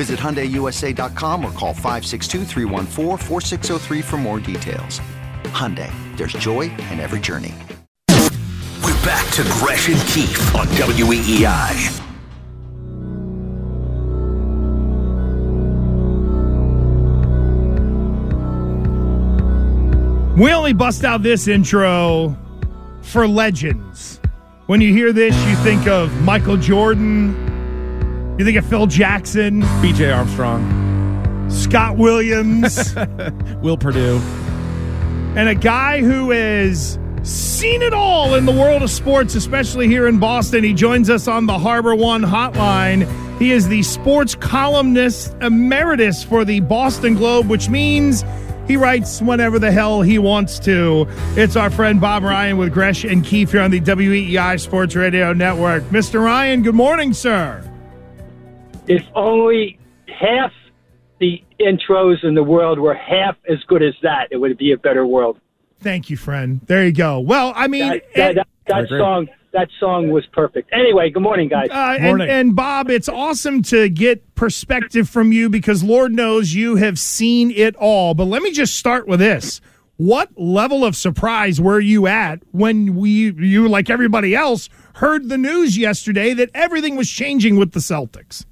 Visit HyundaiUSA.com or call 562 for more details. Hyundai, there's joy in every journey. We're back to Gresh and Keefe on WEEI. We only bust out this intro for legends. When you hear this, you think of Michael Jordan, you think of Phil Jackson, BJ Armstrong, Scott Williams, Will Perdue, and a guy who has seen it all in the world of sports, especially here in Boston. He joins us on the HarborOne hotline. He is the sports columnist emeritus for the Boston Globe, which means he writes whenever the hell he wants to. It's our friend Bob Ryan with Gresh and Keefe here on the WEEI Sports Radio Network. Mr. Ryan, good morning, sir. If only half the intros in the world were half as good as that, it would be a better world. Thank you, friend. There you go. Well, I mean, that, that, that, that song. That song was perfect. Anyway, good morning, guys. Uh, morning. And, and Bob, it's awesome to get perspective from you because Lord knows you have seen it all. But let me just start with this. What level of surprise were you at when we, you, like everybody else, heard the news yesterday that everything was changing with the Celtics?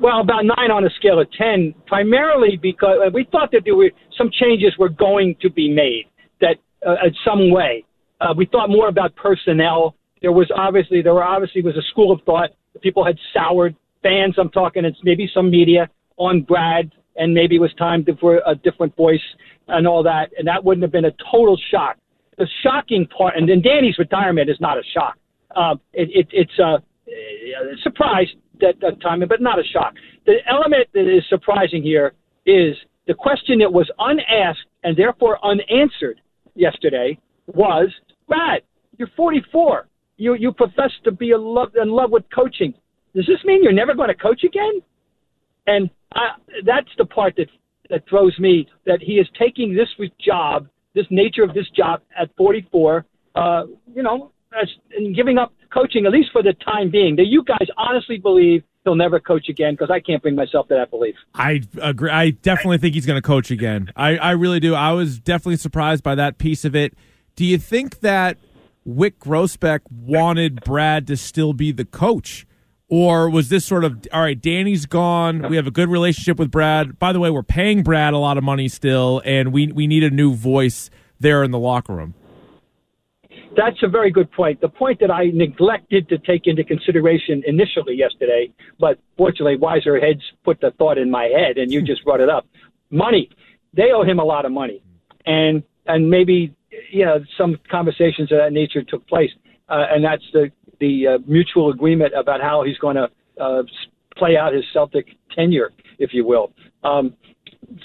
Well, about nine on a scale of ten, primarily because uh, we thought that there were some changes were going to be made that uh, in some way. Uh, we thought more about personnel. There was obviously there were obviously was a school of thought that people had soured fans. I'm talking, it's maybe some media on Brad, and maybe it was time for a different voice and all that, and that wouldn't have been a total shock. The shocking part, and then Danny's retirement is not a shock. Uh, it, it, it's a, a surprise that, that time, but not a shock. The element that is surprising here is the question that was unasked and therefore unanswered yesterday was, Brad, you're 44. You you profess to be in love, in love with coaching. Does this mean you're never going to coach again? And I, that's the part that that throws me. That he is taking this job, this nature of this job at 44. Uh, you know, and giving up coaching, at least for the time being. Do you guys honestly believe he'll never coach again? Because I can't bring myself to that belief. I agree. I definitely think he's going to coach again. I, I really do. I was definitely surprised by that piece of it. Do you think that Wyc Grousbeck wanted Brad to still be the coach? Or was this sort of all right? Danny's gone. We have a good relationship with Brad. By the way, we're paying Brad a lot of money still, and we we need a new voice there in the locker room that's a very good point. The point that I neglected to take into consideration initially yesterday, but fortunately, wiser heads put the thought in my head, and you just brought it up. Money. They owe him a lot of money, and and maybe you know some conversations of that nature took place, uh, and that's the the uh, mutual agreement about how he's going to uh, play out his Celtic tenure, if you will. Um,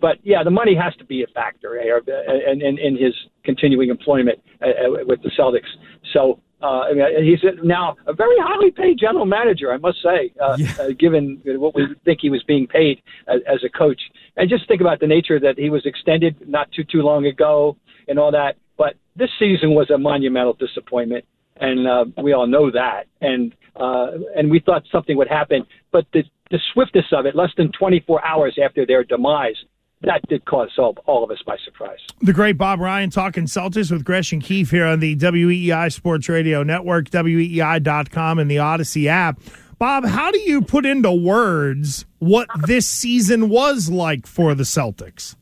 but yeah, the money has to be a factor here, in, in, in his continuing employment uh, with the Celtics. So uh, I mean, he's now a very highly paid general manager, I must say, uh, yeah. uh, given what we think he was being paid as, as a coach. And just think about the nature that he was extended not too too long ago and all that. But this season was a monumental disappointment, and uh, we all know that. And uh, and we thought something would happen, but the the swiftness of it, less than 24 hours after their demise, that did cause all, all of us by surprise. The great Bob Ryan talking Celtics with Gresh and Keefe here on the WEEI Sports Radio Network, WEEI.com, and the Audacy app. Bob, how do you put into words what this season was like for the Celtics?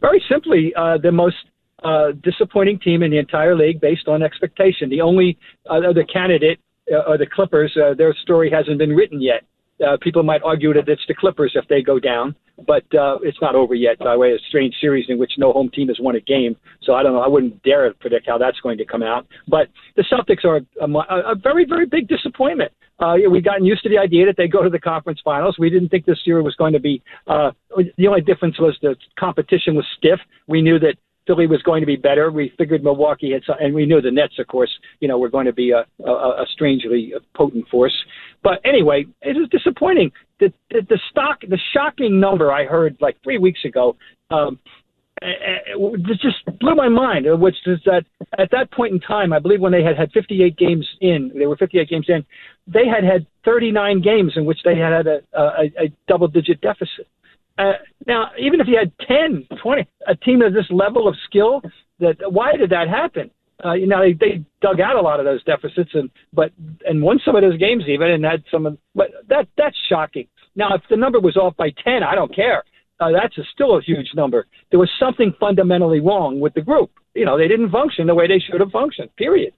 Very simply, uh, the most uh, disappointing team in the entire league based on expectation. The only uh, other candidate uh, are the Clippers. Uh, their story hasn't been written yet. Uh, people might argue that it's the Clippers if they go down, but uh, it's not over yet by way a strange series in which no home team has won a game. So I don't know. I wouldn't dare predict how that's going to come out. But the Celtics are a, a very, very big disappointment. Uh, we've gotten used to the idea that they go to the conference finals. We didn't think this year was going to be. Uh, the only difference was the competition was stiff. We knew that Philly was going to be better. We figured Milwaukee had, and we knew the Nets, of course, you know, were going to be a, a, a strangely potent force. But anyway, it was disappointing. The, the the stock, the shocking number I heard like three weeks ago, um, it just blew my mind. Which is that at that point in time, I believe when they had had 58 games in, they were 58 games in, they had had 39 games in which they had had a, a, a double-digit deficit. Uh, now, even if you had 10, 20, a team of this level of skill, that why did that happen? Uh, you know, they, they dug out a lot of those deficits and but and won some of those games even and had some of but that that's shocking. Now, if the number was off by 10, I don't care. Uh, that's a, still a huge number. There was something fundamentally wrong with the group. You know, they didn't function the way they should have functioned. Period.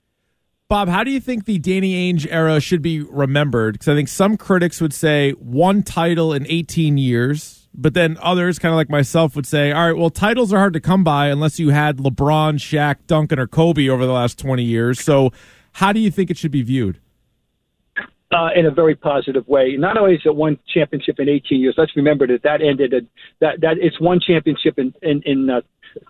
Bob, how do you think the Danny Ainge era should be remembered? Because I think some critics would say one title in 18 years but then others, kind of like myself, would say, all right, well, titles are hard to come by unless you had LeBron, Shaq, Duncan, or Kobe over the last 20 years. So, how do you think it should be viewed? Uh, in a very positive way. Not only is it one championship in 18 years, let's remember that that ended at, that that it's one championship in in, in uh,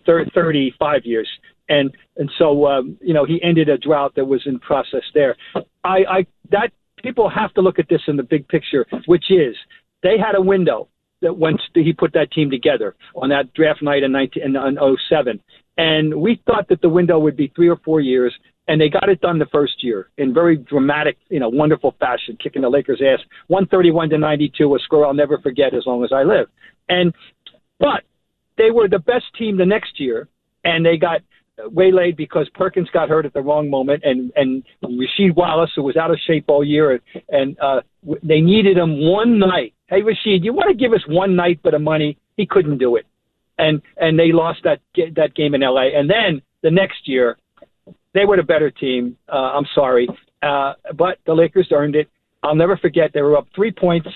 35 years, and and so um, you know he ended a drought that was in process there. I, I that people have to look at this in the big picture, which is they had a window that once he put that team together on that draft night in 19 in 07. And we thought that the window would be three or four years, and they got it done the first year in very dramatic, you know, wonderful fashion, kicking the Lakers' ass, 131 to 92, a score I'll never forget as long as I live. And but they were the best team the next year, and they got waylaid because Perkins got hurt at the wrong moment, and and Rasheed Wallace, who was out of shape all year, and, and uh, they needed him one night. Hey, Rasheed, you want to give us one night but of money? He couldn't do it, and and they lost that that game in L.A. And then the next year, they were the better team. Uh, I'm sorry, uh, but the Lakers earned it. I'll never forget. They were up three points,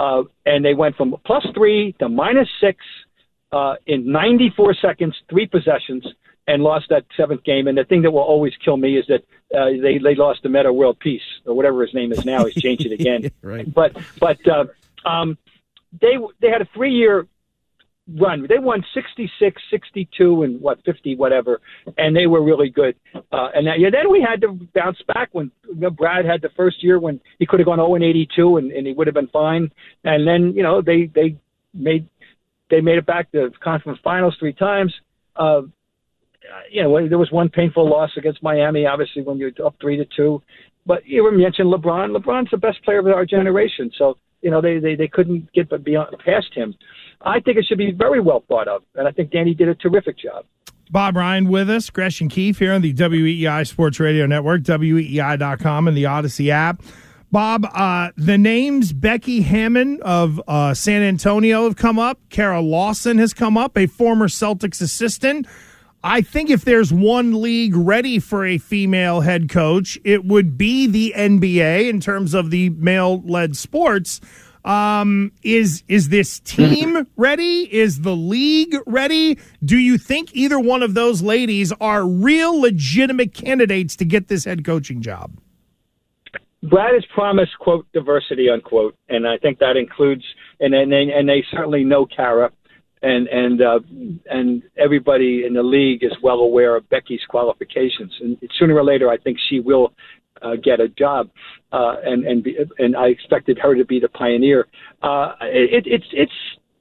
uh, and they went from plus three to minus six uh, in 94 seconds, three possessions and lost that seventh game. And the thing that will always kill me is that uh, they they lost the Metta World Peace or whatever his name is now. He's changed it again. right. But but uh, um, they they had a three year run. They won 66, 62, and what 50, whatever, and they were really good. Uh, and that, yeah, then we had to bounce back when you know, Brad had the first year when he could have gone 0 and 82, and, and he would have been fine. And then you know they they made they made it back to conference finals three times. Uh, you know, there was one painful loss against Miami, obviously, when you're up three to two. But you mentioned LeBron. LeBron's the best player of our generation, so you know they they, they couldn't get beyond past him. I think it should be very well thought of, and I think Danny did a terrific job. Bob Ryan with us, Gresh and Keefe here on the WEEI Sports Radio Network, WEEI.com, and the Audacy app. Bob, uh, the names Becky Hammon of uh, San Antonio have come up. Kara Lawson has come up, a former Celtics assistant. I think if there's one league ready for a female head coach, it would be the NBA in terms of the male led sports. Um, is is this team ready? Is the league ready? Do you think either one of those ladies are real legitimate candidates to get this head coaching job? Brad has promised quote diversity unquote, and I think that includes and and they, and they certainly know Kara and and uh, and everybody in the league is well aware of Becky's qualifications, and sooner or later, I think she will uh, get a job, uh, and and be, and I expected her to be the pioneer. Uh, it, it's it's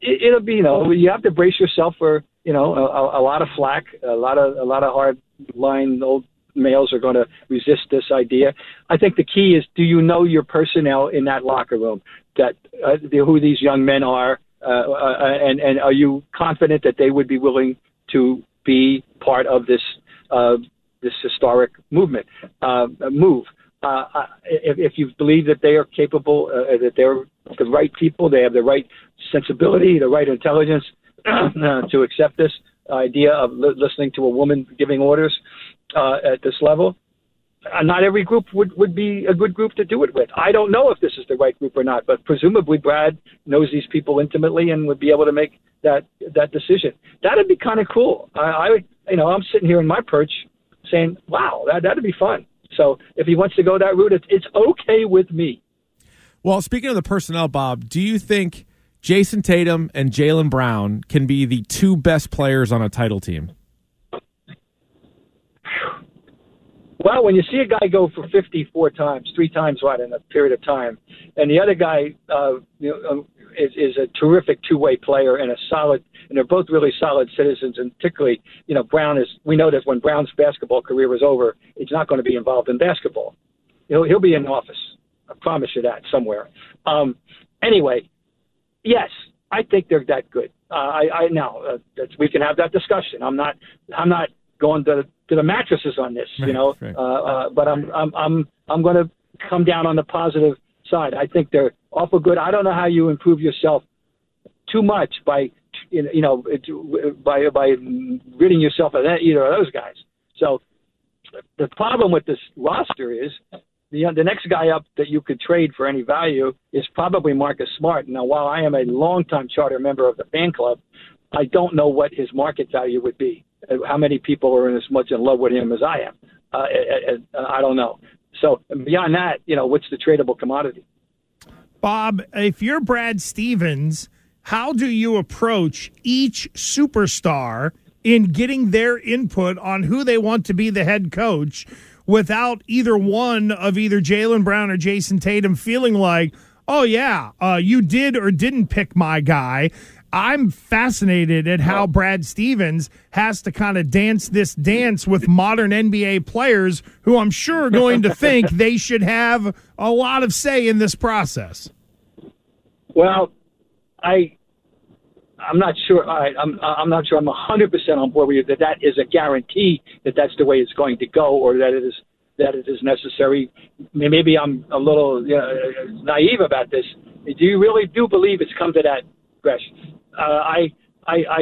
it'll be you know you have to brace yourself for you know a, a lot of flack, a lot of a lot of hard line old males are going to resist this idea. I think the key is do you know your personnel in that locker room that uh, who these young men are and and are you confident that they would be willing to be part of this uh, this historic movement uh, move? Uh, uh, if, if you believe that they are capable, uh, that they're the right people, they have the right sensibility, the right intelligence uh, to accept this idea of li- listening to a woman giving orders uh, at this level. Uh, not every group would, would be a good group to do it with. I don't know if this is the right group or not, but presumably Brad knows these people intimately and would be able to make that that decision. That'd be kind of cool. I, I would, you know, I'm sitting here in my perch saying, "Wow, that that'd be fun." So if he wants to go that route, it's, it's okay with me. Well, speaking of the personnel, Bob, do you think Jayson Tatum and Jaylen Brown can be the two best players on a title team? Well, when you see a guy go for 54 times, three times what in a period of time, and the other guy uh, you know, um, is, is a terrific two-way player and a solid, and they're both really solid citizens. And particularly, you know, Brown is. We know that when Brown's basketball career is over, he's not going to be involved in basketball. He'll he'll be in office. I promise you that somewhere. Um, anyway, yes, I think they're that good. Uh, I, I now uh, that's, we can have that discussion. I'm not I'm not going to to the mattresses on this, you know. right. Uh, uh, but I'm I'm I'm I'm going to come down on the positive side. I think they're awful good. I don't know how you improve yourself too much by you know by by ridding yourself of that, either of those guys. So the problem with this roster is the the next guy up that you could trade for any value is probably Marcus Smart. Now, while I am a longtime charter member of the fan club, I don't know what his market value would be. Uh, How many people are as much in love with him as I am? Uh, I, I, I don't know. So beyond that, you know, what's the tradable commodity? Bob, if you're Brad Stevens, how do you approach each superstar in getting their input on who they want to be the head coach without either one of either Jaylen Brown or Jayson Tatum feeling like, oh, yeah, uh, you did or didn't pick my guy? I'm fascinated at how Brad Stevens has to kind of dance this dance with modern NBA players who I'm sure are going to think they should have a lot of say in this process. Well, I I'm not sure. I, I'm I'm not sure. I'm 100 percent on board with you that that is a guarantee that that's the way it's going to go, or that it is that it is necessary. Maybe I'm a little you know, naive about this. Do you really do believe it's come to that, Gresh? Uh, I I I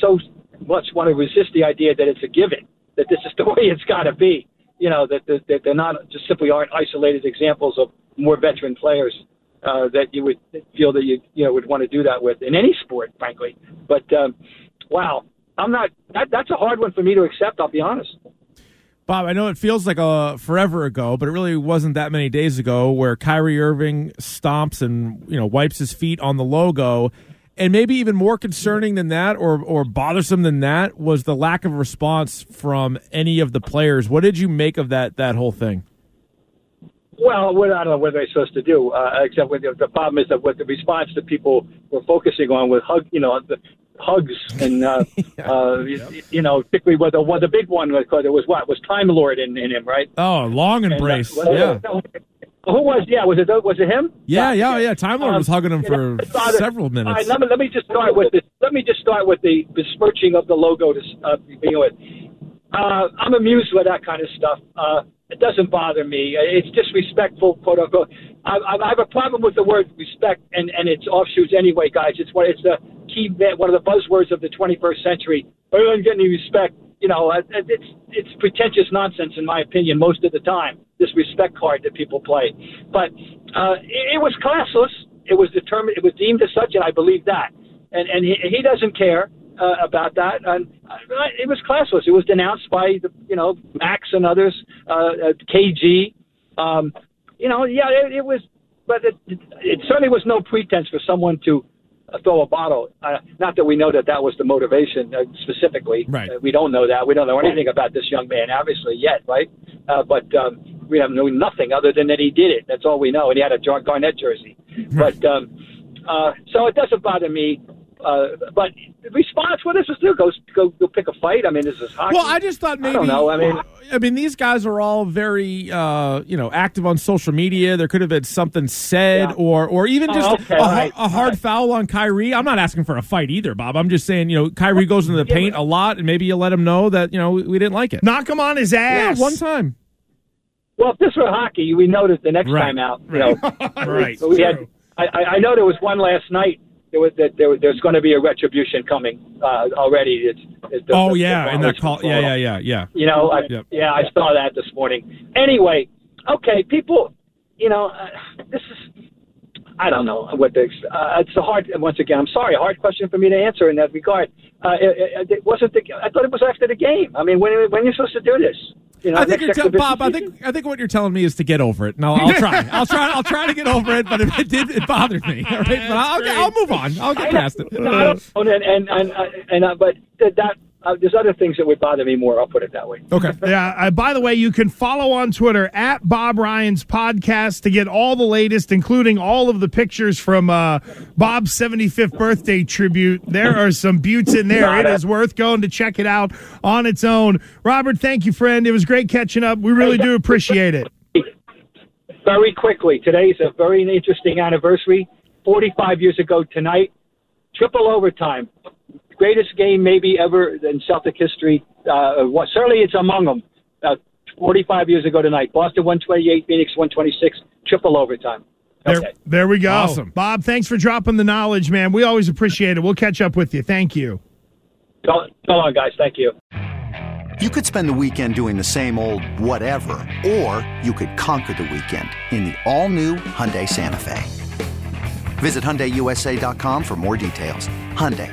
so much want to resist the idea that it's a given that this is the way it's got to be. You know that, that that they're not just simply aren't isolated examples of more veteran players uh, that you would feel that you you know would want to do that with in any sport, frankly. But um, wow, I'm not. That, that's a hard one for me to accept. I'll be honest. Bob, I know it feels like a forever ago, but it really wasn't that many days ago where Kyrie Irving stomps and you know wipes his feet on the logo. And maybe even more concerning than that, or or bothersome than that, was the lack of response from any of the players. What did you make of that that whole thing? Well, what, I don't know what they're supposed to do, uh, except with the, the problem is that what the response that people were focusing on was hug, you know, the hugs and uh, uh, you, you know, particularly what the what the big one was because it was what was Time Lord in, in him, right? Oh, long And, uh, embrace. was Who was? Yeah, was it? Was it him? Yeah, yeah, yeah. Time Lord was hugging him for know, it's not a- several All right, minutes. let me let me just start with this. Let me just start with the besmirching of the logo to uh, begin with. Uh, I'm amused with that kind of stuff. Uh, it doesn't bother me. It's disrespectful, quote unquote. I, I have a problem with the word respect and, and its offshoots anyway, guys. It's what it's the key one of the buzzwords of the 21st century. I don't get any respect. You know, it's it's pretentious nonsense in my opinion most of the time. This respect card that people play, but uh, it, it was classless. It was determined. It was deemed as such, and I believe that. And and he, he doesn't care uh, about that. And uh, it was classless. It was denounced by the you know Max and others, uh, uh, KG. Um, you know, yeah, it, it was, but it, it certainly was no pretense for someone to uh, throw a bottle. Uh, not that we know that that was the motivation uh, specifically. Right. Uh, we don't know that. We don't know anything about this young man, obviously, yet, right? Uh, but um, we have known nothing other than that he did it. That's all we know. And he had a John Garnett jersey. But um, uh, so it doesn't bother me. Uh, but the response, what is this do? Go, go, go pick a fight? I mean, this is hockey. Well, I just thought maybe. I don't know. I mean, I mean, these guys are all very, uh, you know, active on social media. There could have been something said, Yeah. or, or even just Oh, okay, a, right, a hard all right. foul on Kyrie. I'm not asking for a fight either, Bob. I'm just saying, you know, Kyrie goes into the paint a lot, and maybe you let him know that you know we, we didn't like it. Knock him on his yeah, ass. one time. Well, if this were hockey, we noticed the next Right. time out. You know, right. But we had. True. I, I I know there was one last night. There was that there, was- there's going to be a retribution coming uh, already. It's, it's the, Oh the- yeah, the and that call. Yeah, yeah, yeah, yeah. You know, I, Yep. yeah, I saw that this morning. Anyway, okay, people, you know, uh, this is, I don't know what the, uh, it's a hard, once again, I'm sorry, a hard question for me to answer in that regard. Uh, it, it, it wasn't the, I thought it was after the game. I mean, when, when are you supposed to do this? You know, I think you're tell exhibition Bob. I think I think what you're telling me is to get over it. No, I'll try. I'll try. I'll try to get over it. But if it did, it bothered me. All right, but I'll. I'll move on. I'll get I know- past it. no, I don't- and and and, and uh, but that uh, there's other things that would bother me more. I'll put it that way. Okay. Yeah. Uh, by the way, you can follow on Twitter at Bob Ryan's podcast to get all the latest, including all of the pictures from uh, Bob's 75th birthday tribute. There are some beauts in there. It is worth going to check it out on its own. Robert, thank you, friend. It was great catching up. We really do appreciate it. very quickly. Today's a very interesting anniversary. 45 years ago tonight, triple overtime. Greatest game maybe ever in Celtic history. Uh, what, certainly it's among them. Uh, 45 years ago tonight. Boston 128, Phoenix 126, triple overtime. There, Okay. there we go. Awesome. Bob, thanks for dropping the knowledge, man. We always appreciate it. We'll catch up with you. Thank you. Go, go on, guys. Thank you. You could spend the weekend doing the same old whatever, or you could conquer the weekend in the all-new Hyundai Santa Fe. Visit HyundaiUSA.com for more details. Hyundai,